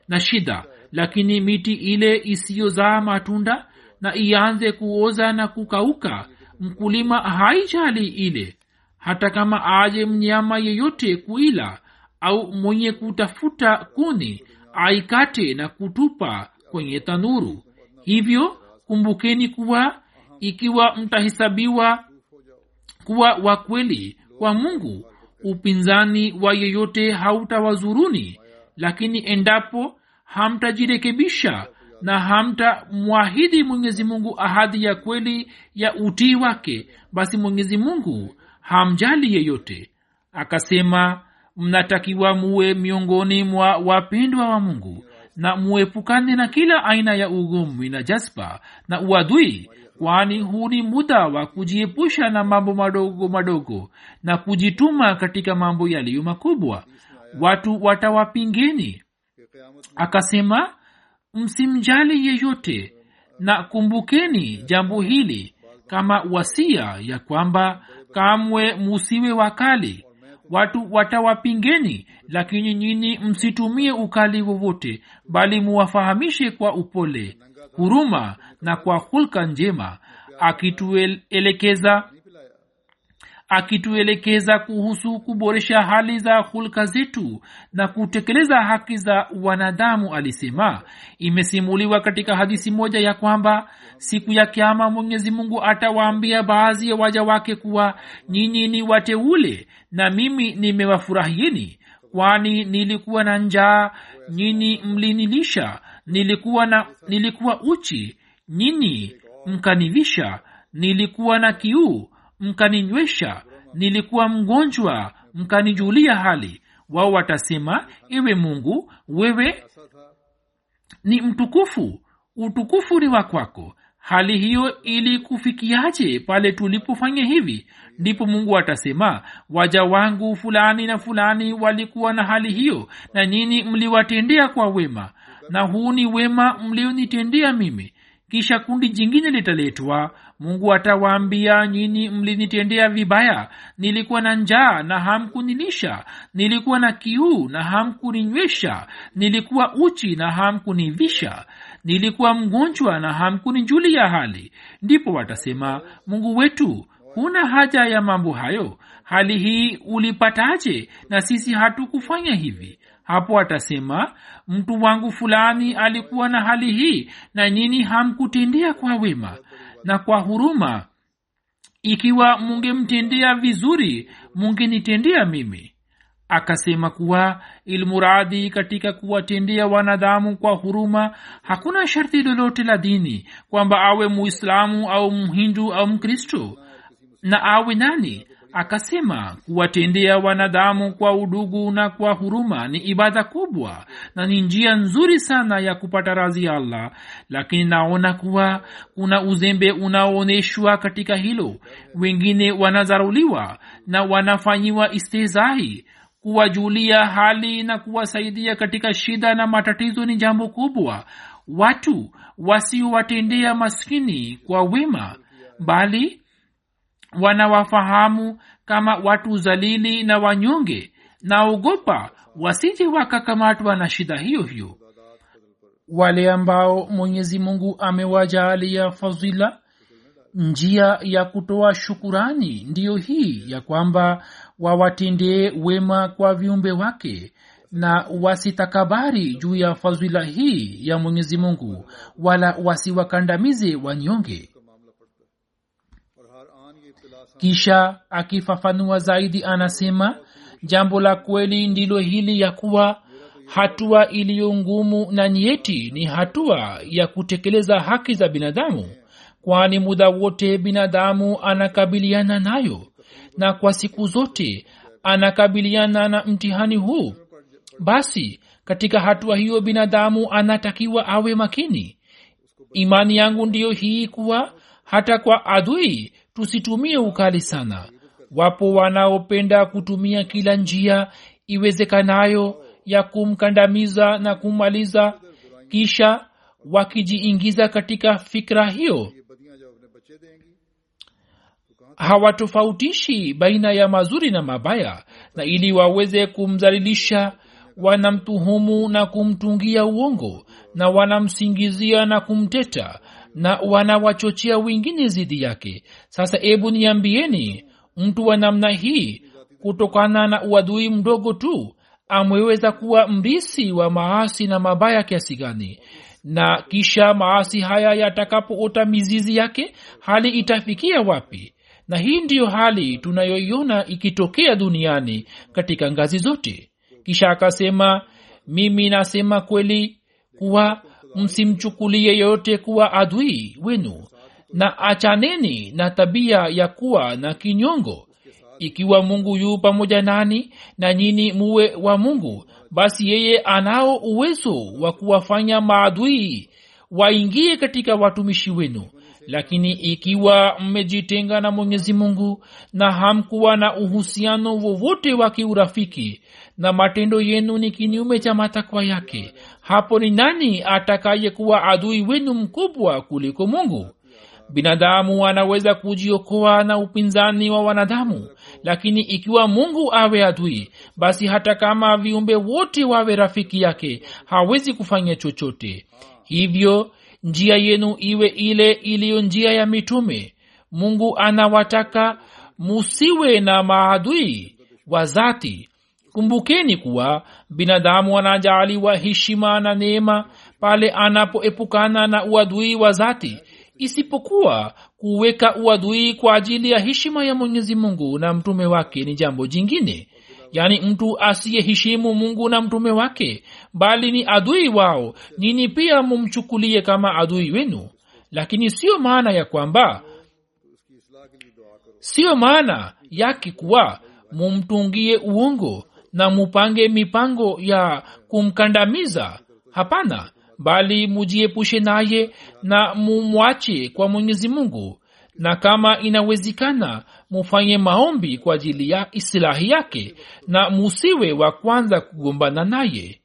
na shida lakini miti ile isiyozaa matunda na ianze kuoza na kukauka mkulima haijali ile. Hata kama aje mnyama yeyote kuila au mwenye kutafuta kuni aikate na kutupa kwenye tanuru. Hivyo kumbukeni kuwa ikiwa mtahesabiwa kuwa wa kweli kwa mungu upinzani wa yeyote hautawazuruni lakini endapo hamtajirekebisha na hamtamwahidi mwenyezi mungu ahadi ya kweli ya utii wake basi mwenyezi mungu hamjali yeyote. Akasema mnatakiwa muwe miongoni mwa wapendwa wa mungu na muepukane na kila aina ya ugomvi na jaspa na uadui kwani huu ni muda wa kujiepusha na mambo madogo madogo na kujituma katika mambo yaliyo makubwa. Watu watawapingeni. Akasema msimjali yeyote na kumbukeni jambo hili kama wasia ya kwamba kamwe musiwe wakali. Watu watawapingeni lakini nyini msitumie ukali wowote bali muwafahamishe kwa upole huruma na kwa hulka njema akituelekeza akituelekeza kuhusu kuboresha hali za hulka zetu na kutekeleza haki za wanadamu alisema. Imesimuliwa katika hadisi moja ya kwamba siku ya kiama mwenyezi mungu atawaambia baadhi ya waja wake kuwa nyinyi ni wateule na mimi nimewafurahieni kwani nilikuwa na njaa nyinyi mlinilisha nilikuwa na nilikuwa uchi nyinyi mkanivisha nilikuwa na kiu mkaninywesha nilikuwa mgonjwa mkanijulia hali. Wao watasema ewe mungu wewe ni mtukufu utukufu ni wa kwako. Hali hiyo ilikufikiaje pale tulipofanya hivi? Ndipo mungu atasema waja wangu fulani na fulani walikuwa na hali hiyo na nyinyi mliwatendea kwa wema na huu ni wema mlionitendea mimi. Kisha kundi jingine litaletwa. Mungu atawaambia nyini mlinitendea vibaya. Nilikuwa na njaa na hamkunilisha. Nilikuwa na kiu na hamkuninywesha nilikuwa uchi na hamkunivisha. Nilikuwa mgonjwa na hamkunijulia hali. Ndipo watasema mungu wetu huna haja ya mambo hayo. Hali hii ulipataje? Na sisi hatukufanya hivi hapo atasema mtu wangu fulani alikuwa na hali hii na nyini hamkutendea kwa wema na kwa huruma. Ikiwa mungemtendea vizuri mungenitendea mimi. Akasema kuwa ilmuradhi katika kuwatendea wanadamu kwa huruma hakuna sharti lolote la dini kwamba awe muislamu au mhindu au mkristo na awe nani akasema kuwatendea wanadamu kwa udugu na kwa huruma ni ibada kubwa na ni njia nzuri sana ya kupata razi ya allah. Lakini naona kuwa kuna uzembe unaoonyeshwa katika hilo. Wengine wanadharuliwa na wanafanyiwa istehzai kuwajulia hali na kuwasaidia katika shida na matatizo ni jambo kubwa. Watu wasiowatendea maskini kwa wema bali wanawafahamu kama watu zalili na wanyonge naogopa wasije wakakamatwa na shida hiyo hiyo. Wale ambao mwenyezi mungu amewajaalia fadhila njia ya kutoa shukurani ndiyo hii ya kwamba wawatendee wema kwa viumbe wake na wasitakabari juu ya fadhila hii ya mwenyezi mungu wala wasiwakandamize wanyonge kisha akifafanua zaidi anasema jambo la kweli ndilo hili ya kuwa hatua iliyo ngumu na nyeti ni hatua ya kutekeleza haki za binadamu kwani muda wote binadamu anakabiliana nayo na kwa siku zote anakabiliana na mtihani huu. Basi katika hatua hiyo binadamu anatakiwa awe makini. Imani yangu ndiyo hii kuwa hata kwa adui tusitumie ukali sana. Wapo wanaopenda kutumia kila njia iwezekanayo ya kumkandamiza na kumaliza kisha wakijiingiza katika fikra hiyo. Hawatofautishi baina ya mazuri na mabaya na ili waweze kumdhalilisha wanamtuhumu na kumtungia uongo na wanamsingizia na kumteta na wanawachochea wengine zidi yake. Sasa hebu niambieni mtu wa namna hii kutokana na uadui mdogo tu ameweza kuwa mrisi wa maasi na mabaya kiasi gani? Na kisha maasi haya yatakapoota mizizi yake hali itafikia wapi? Na hii ndiyo hali tunayoiona ikitokea duniani katika ngazi zote. Kisha akasema mimi nasema kweli kuwa msimchukulie yoyote kuwa adui wenu na achaneni na tabia ya kuwa na kinyongo. Ikiwa mungu yu pamoja nani na nyini muwe wa mungu basi yeye anao uwezo wa kuwafanya maadui waingie katika watumishi wenu lakini ikiwa mmejitenga na mwenyezi mungu na hamkuwa na uhusiano wowote wa kiurafiki na matendo yenu ni kinyume cha matakwa yake hapo ni nani atakayekuwa adui wenu mkubwa kuliko mungu? Binadamu anaweza kujiokoa na upinzani wa wanadamu lakini ikiwa mungu awe adui basi hata kama viumbe wote wawe rafiki yake hawezi kufanya chochote. Hivyo njia yenu iwe ile iliyo njia ya mitume. Mungu anawataka musiwe na maadui wa zati. Kumbukeni kuwa binadamu anajaaliwa heshima na neema pale anapoepukana na uadui wa zati isipokuwa kuweka uadui kwa ajili ya heshima ya mwenyezi mungu na mtume wake ni jambo jingine yaani mtu asiyeheshimu mungu na mtume wake bali ni adui wao nini pia mumchukulie kama adui wenu? Lakini siyo maana ya kwamba siyo maana yake kuwa mumtungie uongo na mupange mipango ya kumkandamiza. Hapana bali mujiepushe naye na mumwache kwa mwenyezi mungu. Na kama inawezekana mufanye maombi kwa ajili ya isilahi yake na musiwe wa kwanza kugombana naye.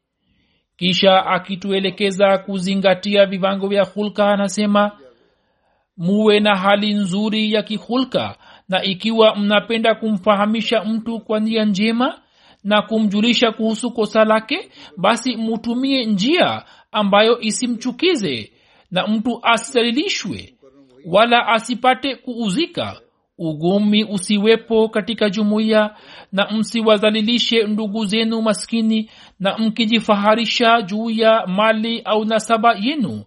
Kisha akituelekeza kuzingatia viwango vya hulka anasema muwe na hali nzuri ya kihulka na ikiwa mnapenda kumfahamisha mtu kwa njia njema na kumjulisha kuhusu kosa lake basi mutumie njia ambayo isimchukize na mtu asalilishwe wala asipate kuuzika ugumi usiwepo katika jumuiya na msiwazalilishe ndugu zenu maskini na mkijifaharisha juu ya mali au nasaba yenu.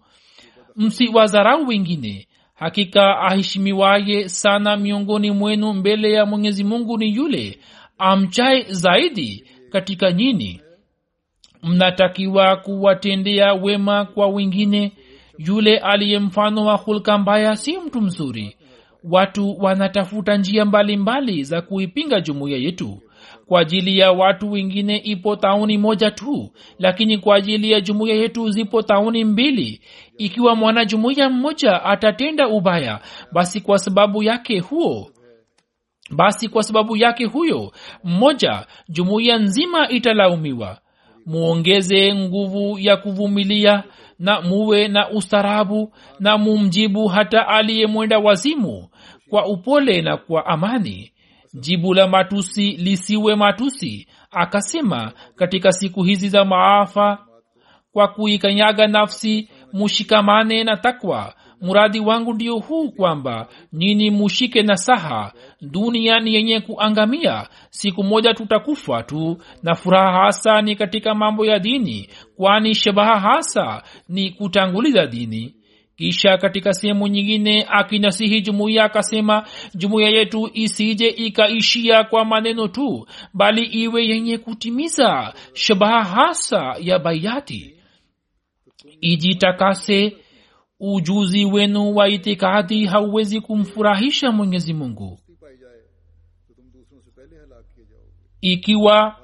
Msiwadharau wengine. Hakika aheshimiwaye sana miongoni mwenu mbele ya mwenyezi mungu ni yule amchaye zaidi katika nyini mnatakiwa kuwatendea wema kwa wengine. Yule aliye mfano wa hulka mbaya si mtu mzuri watu wanatafuta njia mbalimbali mbali za kuipinga jumuiya yetu. Kwa ajili ya watu wengine ipo tauni moja tu lakini kwa ajili ya jumuiya yetu zipo tauni mbili. Ikiwa mwanajumuiya mmoja atatenda ubaya basi kwa sababu yake huo basi kwa sababu yake huyo mmoja jumuiya nzima italaumiwa. Muongeze nguvu ya kuvumilia na muwe na ustarabu na mumjibu hata aliyemwenda wazimu kwa upole na kwa amani. Jibu la matusi lisiwe matusi akasema katika siku hizi za maafa kwa kuikanyaga nafsi mushikamane na takwa muradi wangu ndio huu kwamba nini mushike na saha dunia ni yenye kuangamia. Siku moja tutakufa tu na furaha hasa ni katika mambo ya dini kwani shabaha hasa ni kutanguliza dini. Kisha katika sehemu nyingine akinasihi jumuiya akasema jumuiya yetu isije ikaishia kwa maneno tu bali iwe yenye kutimiza shabaha hasa ya bayati. Ijitakase ujuzi wenu wa itikadi hauwezi kumfurahisha mwenyezi mungu. Ikiwa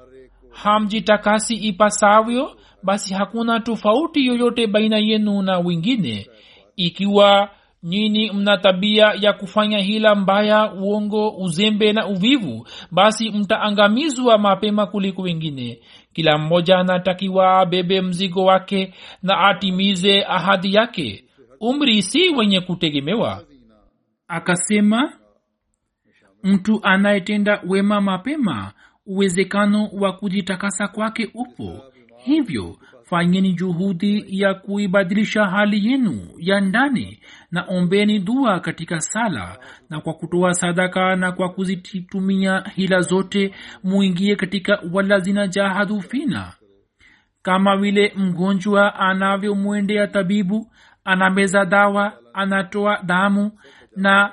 hamjitakasi ipasavyo basi hakuna tofauti yoyote baina yenu na wengine. Ikiwa nyini mna tabia ya kufanya hila mbaya uongo uzembe na uvivu basi mtaangamizwa mapema kuliko wengine. Kila mmoja anatakiwa abebe mzigo wake na atimize ahadi yake umri si wenye kutegemewa. Akasema mtu anayetenda wema mapema uwezekano wa kujitakasa kwake upo. Hivyo fanyeni juhudi ya kuibadilisha hali yenu ya ndani na ombeni dua katika sala na kwa kutoa sadaka na kwa kuzitumia hila zote muingie katika walazina jahadu fina kama vile mgonjwa anavyomwendea tabibu anameza dawa anatoa damu na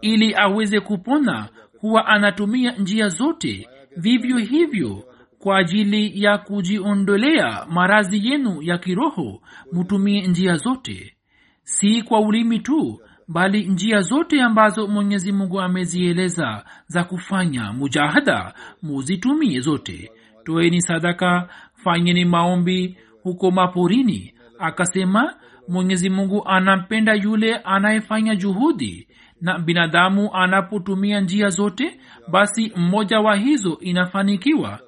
ili aweze kupona huwa anatumia njia zote. Vivyo hivyo kwa ajili ya kujiondolea maradhi yenu ya kiroho mutumie njia zote. Si kwa ulimi tu bali njia zote ambazo mwenyezi mungu amezieleza za kufanya mujahada muzitumie zote. Toeni sadaka fanyeni maombi huko maporini akasema mwenyezi mungu anampenda yule anayefanya juhudi na binadamu anapotumia njia zote basi mmoja wa hizo inafanikiwa.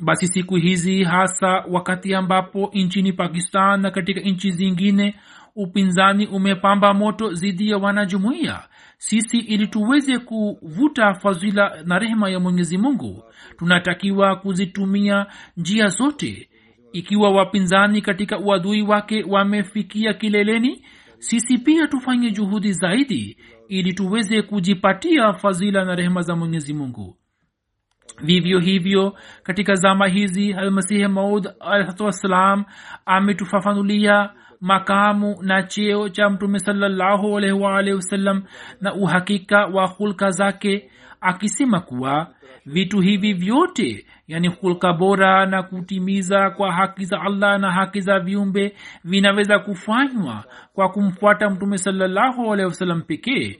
Basi siku hizi hasa wakati ambapo nchini pakistan na katika nchi zingine upinzani umepamba moto dhidi ya wanajumuiya sisi ili tuweze kuvuta fadhila na rehema ya mwenyezi mungu tunatakiwa kuzitumia njia zote ikiwa wapinzani katika uadui wake wamefikia kileleni sisi pia tufanye juhudi zaidi ili tuweze kujipatia fadhila na rehema za mwenyezi mungu. Vivyo hivyo katika zama hizi almasihi maud alahwassalam ametufafanulia makamu na cheo cha mtume salallahu na uhakika wa hulka zake akisema kuwa vitu hivi vyote yani hulka bora na kutimiza kwa haki za allah na haki za viumbe vinaweza kufanywa kwa kumfuata mtume salallahu alehi wasallam pekee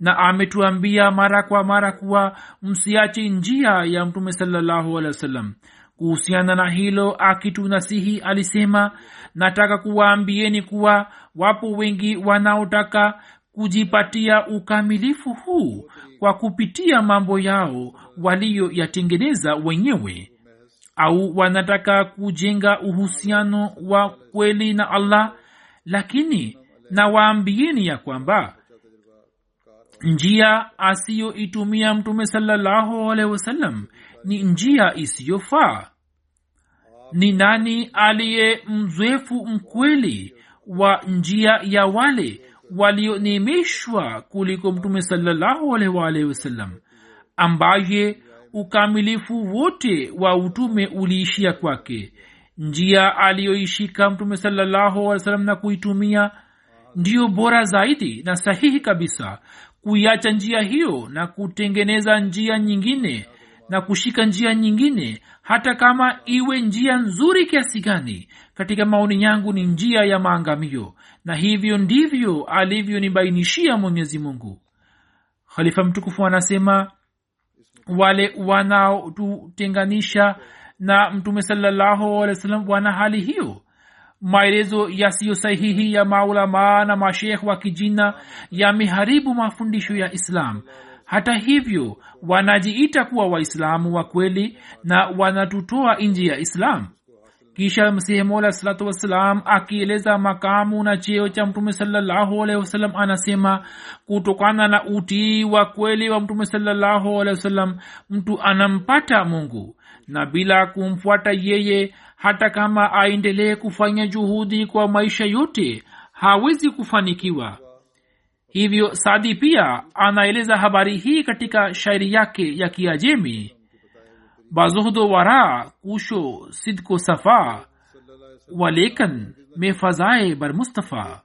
na ametuambia mara kwa mara kuwa msiache njia ya mtume salallahu alehi wasallam. Kuhusiana na hilo akitunasihi alisema nataka kuwaambieni kuwa wapo wengi wanaotaka kujipatia ukamilifu huu kwa kupitia mambo yao waliyoyatengeneza wenyewe au wanataka kujenga uhusiano wa kweli na allah lakini nawaambieni ya kwamba njia asiyoitumia mtume salallahu alehi wasallam ni njia isiyofaa. Ni nani aliye mzwefu mkweli wa njia ya wale walionemeshwa kuliko mtume salallahu ambaye ukamilifu wote wa utume uliishia kwake. Njia aliyoishika mtume salallahu na kuitumia ndiyo bora zaidi na sahihi kabisa. Kuiacha njia hiyo na kutengeneza njia nyingine na kushika njia nyingine hata kama iwe njia nzuri kiasi gani katika maoni yangu ni njia ya maangamio na hivyo ndivyo alivyonibainishia mwenyezi mungu. Khalifa mtukufu anasema wale wanaotutenganisha na mtume salallahu alehi wa sallam wana hali hiyo. Maelezo yasiyo sahihi ya maulamaa na mashekh wa kijina yameharibu mafundisho ya islam. Hata hivyo wanajiita kuwa waislamu wa kweli na wanatutoa nje ya islam kisha msihi mola salatu wassalam akieleza makamu na cheo cha mtume salallahu anasema kutokana na utii wa kweli wa mtume salallahu alehi mtu anampata mungu na bila kumfuata yeye hata kama aendelee kufanya juhudi kwa maisha yote hawezi kufanikiwa. Hivyo sadi pia anaeleza habari hii katika shairi yake ya kiajemi bazuhdo wara kusho sidko safa walekan mefazae bar mustafa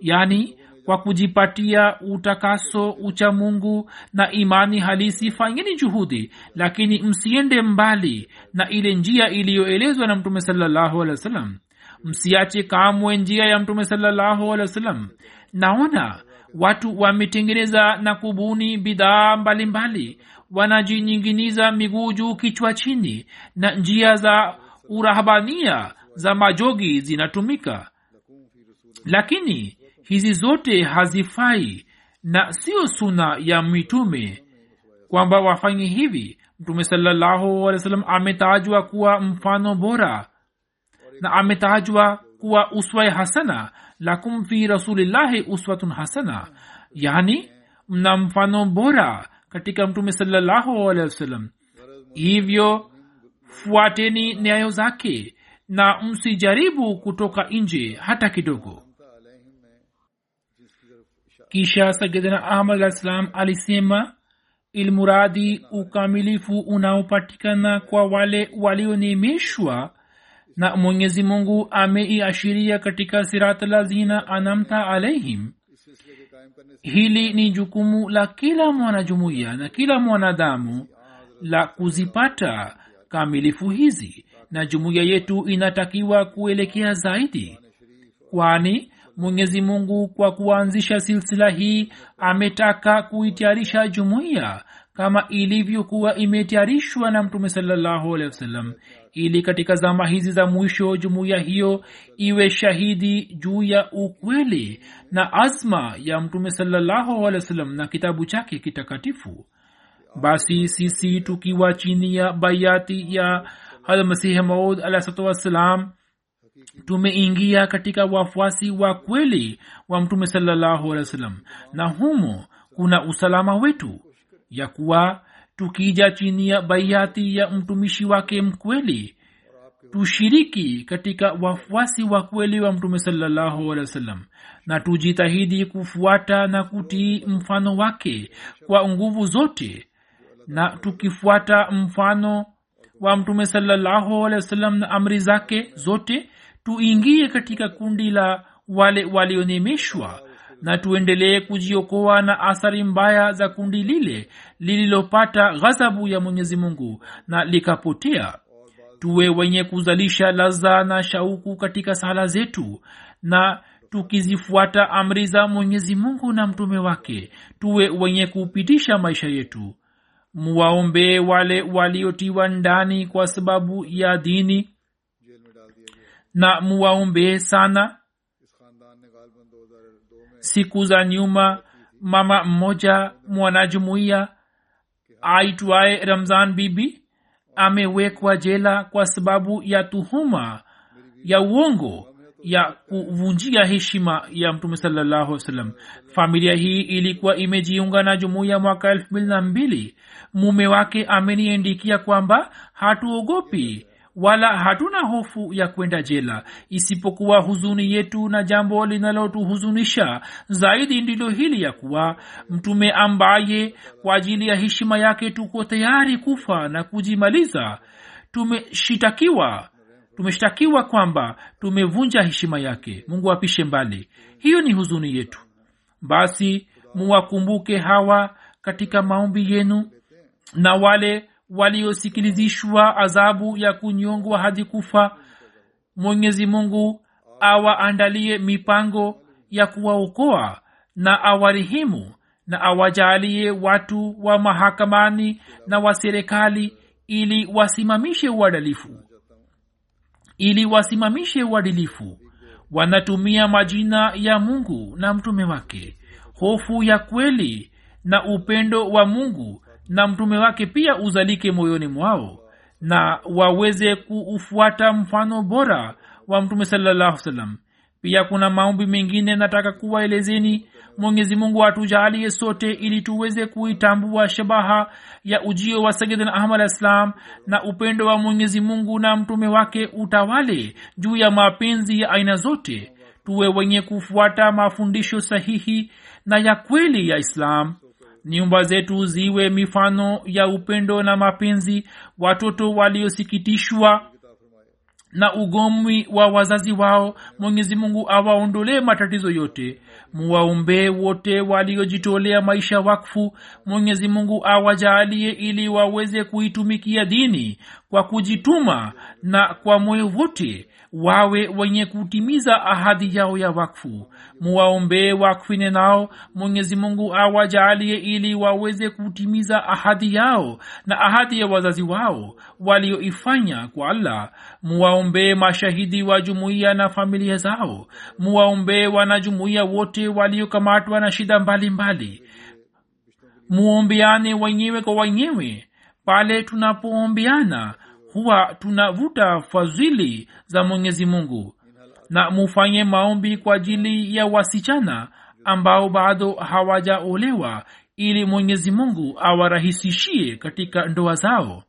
yani kwa kujipatia utakaso ucha mungu na imani halisi fanyeni juhudi lakini msiende mbali na ile njia iliyoelezwa na mtume salallahu wa msiache kamwe njia ya mtume salallahu wa naona watu wametengeneza na kubuni bidhaa mbalimbali wanajinyinginiza miguu juu kichwa chini na njia za urahabania za majogi zinatumika. Lakini hizi zote hazifai na sio suna ya mitume kwamba wafanye hivi. Mtume alehi ametajwa kuwa mfano bora na ametajwa kuwa uswai hasana lakum fi rasulillahi uswatun hasana. Yani mna mfano bora katika mtume salallahu alehi hivyo fuateni nyayo zake na msijaribu kutoka nje hata kidogo. Kisha sayidina ahmad alah salam alisema ilmuradi ukamilifu unaopatikana kwa wale walionemeshwa na mwenyezi mungu ameiashiria katika siratlazina anamta alaihim hili ni jukumu la kila mwanajumuiya na kila mwanadamu la kuzipata kamilifu hizi na jumuiya yetu inatakiwa kuelekea zaidi kwani mwenyezi mungu kwa kuanzisha silsila hii ametaka kuitayarisha jumuiya kama ilivyokuwa imetayarishwa na mtume salallahu ili katika zama hizi za mwisho jumuiya hiyo iwe shahidi juu ya ukweli na azma ya mtume sallahualwasalam na kitabu chake kitakatifu. Basi sisi tukiwa chini ya bayati ya halmasihi maud alahsatu tumeingia katika wafuasi wa kweli wa mtume sallahualwasalam na humo kuna usalama wetu ya kuwa tukija chini ya baiati ya mtumishi wake mkweli tushiriki katika wafuasi wa kweli wa mtume salallahu alehi wasallam na tujitahidi kufuata na kutii mfano wake kwa nguvu zote na tukifuata mfano wa mtume salallahu alehi wasallam na amri zake zote tuingie katika kundi la wale walionemeshwa na tuendelee kujiokoa na athari mbaya za kundi lile lililopata ghadhabu ya mwenyezi mungu na likapotea. Tuwe wenye kuzalisha laza na shauku katika sala zetu na tukizifuata amri za mwenyezi mungu na mtume wake tuwe wenye kupitisha maisha yetu. Muwaombee wale waliotiwa ndani kwa sababu ya dini na muwaombee sana siku za nyuma mama mmoja mwanajumuiya aitwaye ramzan bibi amewekwa jela kwa sababu ya tuhuma ya uongo ya kuvunjia heshima ya mtume salallahu salam familia hii ilikuwa imejiunga na jumuiya mwaka elfu mbili na mbili. Mume wake ameniendikia kwamba hatuogopi wala hatuna hofu ya kwenda jela. Isipokuwa huzuni yetu na jambo linalotuhuzunisha zaidi ndilo hili ya kuwa mtume ambaye kwa ajili ya heshima yake tuko tayari kufa na kujimaliza tumeshitakiwa tumeshtakiwa kwamba tumevunja heshima yake. Mungu apishe mbali. Hiyo ni huzuni yetu. Basi muwakumbuke hawa katika maombi yenu na wale waliosikilizishwa adhabu ya kunyongwa hadi kufa mwenyezi mungu awaandalie mipango ya kuwaokoa na awarehemu na awajalie watu wa mahakamani na wa serikali ili wasimamishe uadilifu. Ili wasimamishe uadilifu. Wanatumia majina ya mungu na mtume wake. Hofu ya kweli na upendo wa mungu na mtume wake pia uzalike moyoni mwao na waweze kuufuata mfano bora wa mtume salallahu pia kuna maombi mengine nataka kuwaelezeni. Mwenyezi mungu atujalie sote ili tuweze kuitambua shabaha ya ujio wa sayidin ahmad islam na upendo wa mwenyezi mungu na mtume wake utawale juu ya mapenzi ya aina zote. Tuwe wenye kufuata mafundisho sahihi na ya kweli ya islam nyumba zetu ziwe mifano ya upendo na mapenzi watoto waliosikitishwa na ugomwi wa wazazi wao. Mwenyezi mungu awaondolee matatizo yote. Muwaombee wote waliojitolea maisha wakfu. Mwenyezi mungu awajaalie ili waweze kuitumikia dini kwa kujituma na kwa moyo wote wawe wenye kutimiza ahadi yao ya wakfu muwaombee wakwine nao. Mwenyezi mungu awajalie ili waweze kutimiza ahadi yao na ahadi ya wazazi wao walioifanya kwa allah. Muwaombee mashahidi wa jumuiya na familia zao. Muwaombee wanajumuiya wote waliokamatwa na shida mbalimbali. Muombeane wenyewe kwa wenyewe. Pale tunapoombeana huwa tunavuta fadhili za mwenyezi mungu na mufanye maombi kwa ajili ya wasichana ambao bado hawajaolewa ili mwenyezi mungu awarahisishie katika ndoa zao.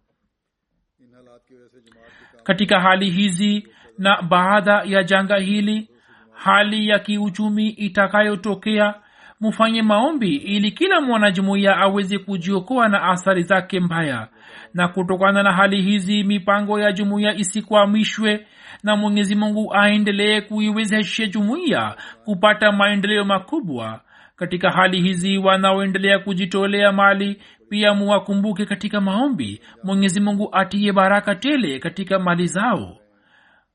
Katika hali hizi na baadha ya janga hili hali ya kiuchumi itakayotokea mufanye maombi ili kila mwanajumuiya aweze kujiokoa na athari zake mbaya. Na kutokana na hali hizi mipango ya jumuiya isikwamishwe na mwenyezi mungu aendelee kuiwezeshe jumuiya kupata maendeleo makubwa. Katika hali hizi wanaoendelea kujitolea mali pia muwakumbuke katika maombi mwenyezi mungu atiye baraka tele katika mali zao.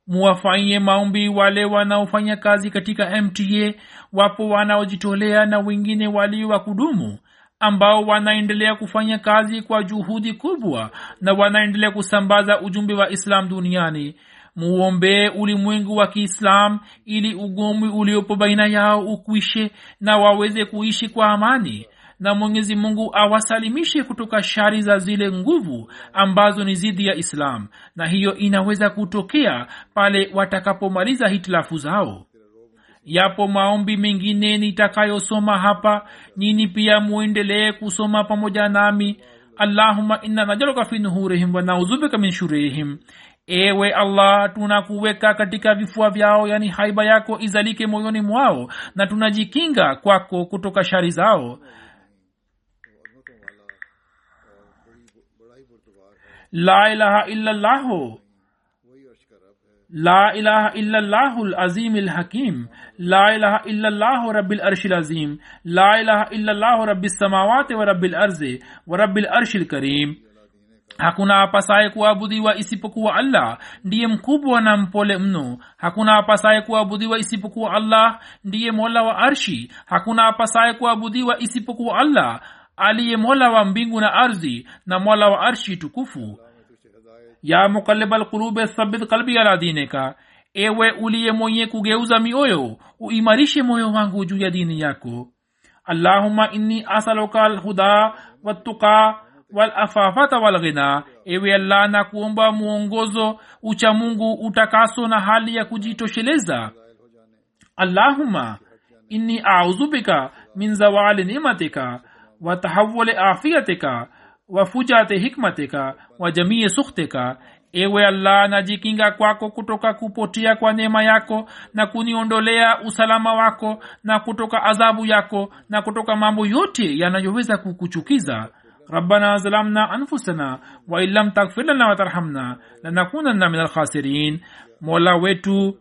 Muwafanyie maombi wale wanaofanya kazi katika mta wapo wanaojitolea na wengine walio wa kudumu ambao wanaendelea kufanya kazi kwa juhudi kubwa na wanaendelea kusambaza ujumbe wa islam duniani muombee ulimwengu wa kiislam ili ugomwi uliopo baina yao ukwishe na waweze kuishi kwa amani. Na mwenyezi mungu awasalimishe kutoka shari za zile nguvu ambazo ni zidi ya islam. Na hiyo inaweza kutokea pale watakapomaliza hitilafu zao. Yapo maombi mengine nitakayosoma hapa. Nini pia muendelee kusoma pamoja nami? Allahuma inna najaluka fi nuhurihim wa min shurihim ewe allah tunakuweka katika vifua vyao yani haiba yako izalike moyoni mwao na tunajikinga kwako kutoka shari zao la ilaha illallahu لا إله إلا الله العظيم الحكيم لا إله إلا الله رب العرش العظيم لا إله إلا الله رب السماوات ورب الأرض ورب العرش الكريم hakuna apasaye kuabudiwa isipokuwa allah. Ndiye mkubwa na mpole mno. Hakuna apasaye kuabudiwa isipokuwa allah. Ndiye mola wa arshi. Hakuna apasaye kuabudiwa isipokuwa allah. Aliye mola wa mbingu na ardhi na mola wa arshi tukufu. Ya mukalibal alkulube thabit kalbi ala dineka. Ewe uliye mwenye kugeuza mioyo uimarishe moyo wangu juu ya dini yako. Allahuma inni asaluka alhuda wattuqa walafafata walghina ewe allah na kuomba mwongozo ucha mungu utakaso na hali ya kujitosheleza. Allahuma inni auzubika min zawali nimatika watahawuli afiyatika wafujate hikmatika wa jamii sukhtika. Ewe allah najikinga kwako kutoka kupotea kwa neema yako na kuniondolea usalama wako na kutoka adhabu yako na kutoka mambo yote yanayoweza kukuchukiza ربنا ظلمنا أنفسنا وإن لم تغفر لنا وترحمنا لنكونن من الخاسرين مولا wetu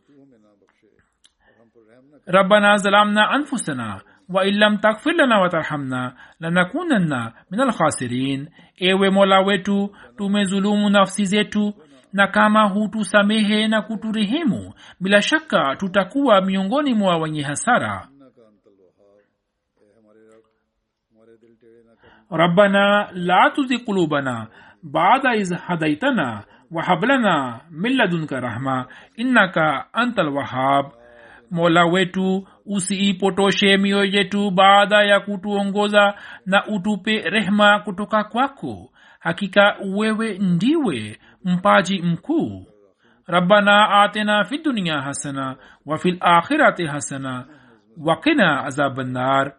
ربنا ظلمنا أنفسنا وإن لم تغفر لنا وترحمنا لنكونن من الخاسرين ewe mola wetu tumezulumu nafsi zetu na kama hutusamehe na kuturehemu bila shaka tutakuwa miongoni mwa wenye hasara ربنا لا تزغ قلوبنا بعد إذ هديتنا وهب لنا من لدنك رحمة إنك أنت الوهاب mola wetu usiipotoshe mioyo yetu baada ya kutuongoza na utupe rehma kutoka kwako hakika wewe ndiwe mpaji mkuu rabbana atina fi dunia hasana wa fi lakhirati hasana wakina azabannar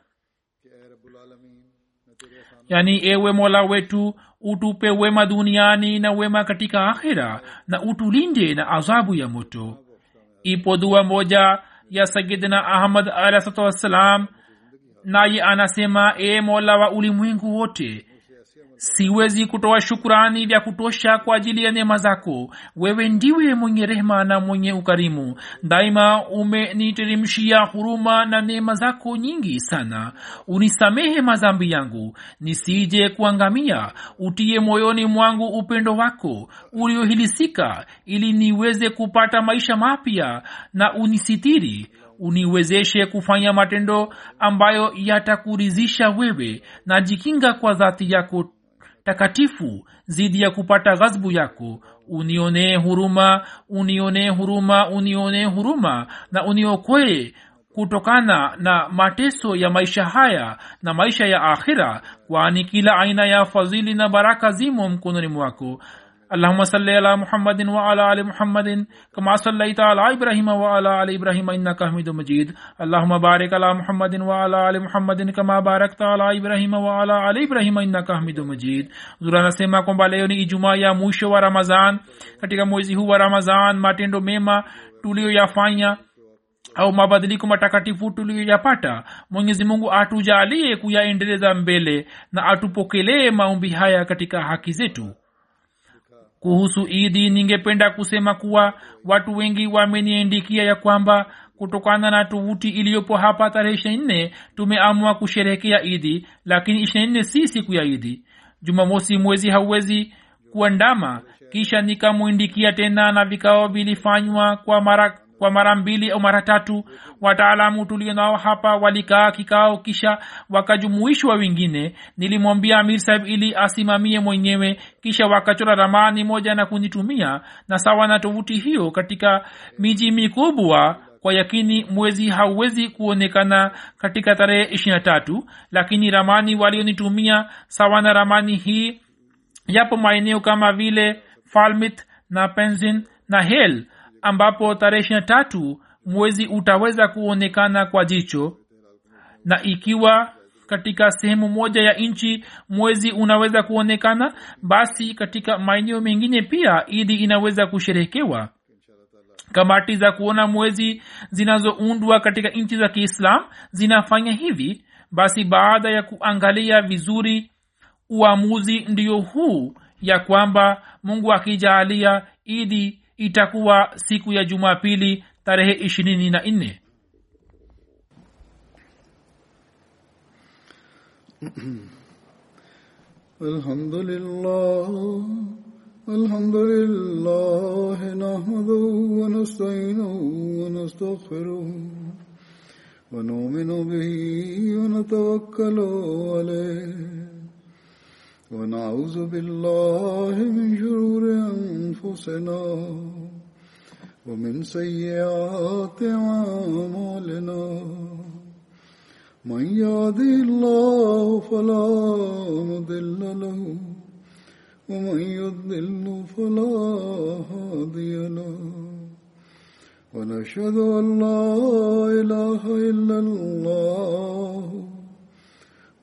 yani ewe mola wetu utupe wema duniani na wema katika akhira na utulinde na adhabu ya moto. Ipo dua moja ya sayidina ahmad alahsatu wassalam naye anasema e mola wa ulimwengu wote siwezi kutoa shukurani vya kutosha kwa ajili ya neema zako. Wewe ndiwe mwenye rehema na mwenye ukarimu. Daima umeniteremshia huruma na neema zako nyingi sana. Unisamehe mazambi yangu. Nisije kuangamia. Utie moyoni mwangu upendo wako uliohilisika ili niweze kupata maisha mapya na unisitiri. Uniwezeshe kufanya matendo ambayo yatakurizisha wewe na jikinga kwa dhati yako takatifu dhidi ya kupata ghadhabu yako. Unionee huruma unionee huruma unionee huruma na uniokoe kutokana na mateso ya maisha haya na maisha ya akhira kwani kila aina ya fadhili na baraka zimo mkononi mwako اللهم صل على محمد وعلى ال محمد كما صليت على ابراهيم وعلى ال ابراهيم انك حميد مجيد اللهم بارك على محمد وعلى ال محمد كما باركت على ابراهيم وعلى ال ابراهيم انك حميد مجيد zura anasema kwamba leo ni ijumaa ya mwisho wa ramadhan katika mwezi huu wa ramadhan matendo mema tuliyoyafanya au mabadiliko matakatifu tuliyoyapata mwenyezi mungu atujalie kuyaendeleza mbele na atupokelee maombi haya katika haki zetu kuhusu idi ningependa kusema kuwa watu wengi wameniandikia ya kwamba kutokana na tovuti iliyopo hapa tarehe ishirinne nne tumeamua kusherehekea idi lakini ishirinne si siku ya idi. Jumamosi mwezi hauwezi kuandama kisha nikamwindikia tena na vikao vilifanywa kwa mara kwa mara mbili au mara tatu. Wataalamu tulio nao hapa walikaa kikao kisha wakajumuishwa wengine. Nilimwambia amir sahib ili asimamie mwenyewe kisha wakachora ramani moja na kunitumia na sawa na tovuti hiyo katika miji mikubwa. Kwa yakini mwezi hauwezi kuonekana katika tarehe ishirina tatu lakini ramani walionitumia sawa na ramani hii yapo maeneo kama vile falmith na penzin na hel ambapo tarehe tatu mwezi utaweza kuonekana kwa jicho. Na ikiwa katika sehemu moja ya nchi mwezi unaweza kuonekana basi katika maeneo mengine pia idi inaweza kusherehekewa. Kamati za kuona mwezi zinazoundwa katika nchi za kiislam zinafanya hivi. Basi baada ya kuangalia vizuri uamuzi ndio huu ya kwamba mungu akijaalia idi itakuwa siku ya jumapili tarehe ishirini na nne. لله الحمد لله نحمده ونستعينه ونستغفره ونؤمن به ونتوكل عليه ونعوذ بالله من شرور أنفسنا ومن سيئات أعمالنا. من يهده الله فلا مضل له ومن يضلل فلا هادي له. ونشهد أن لا إله إلا الله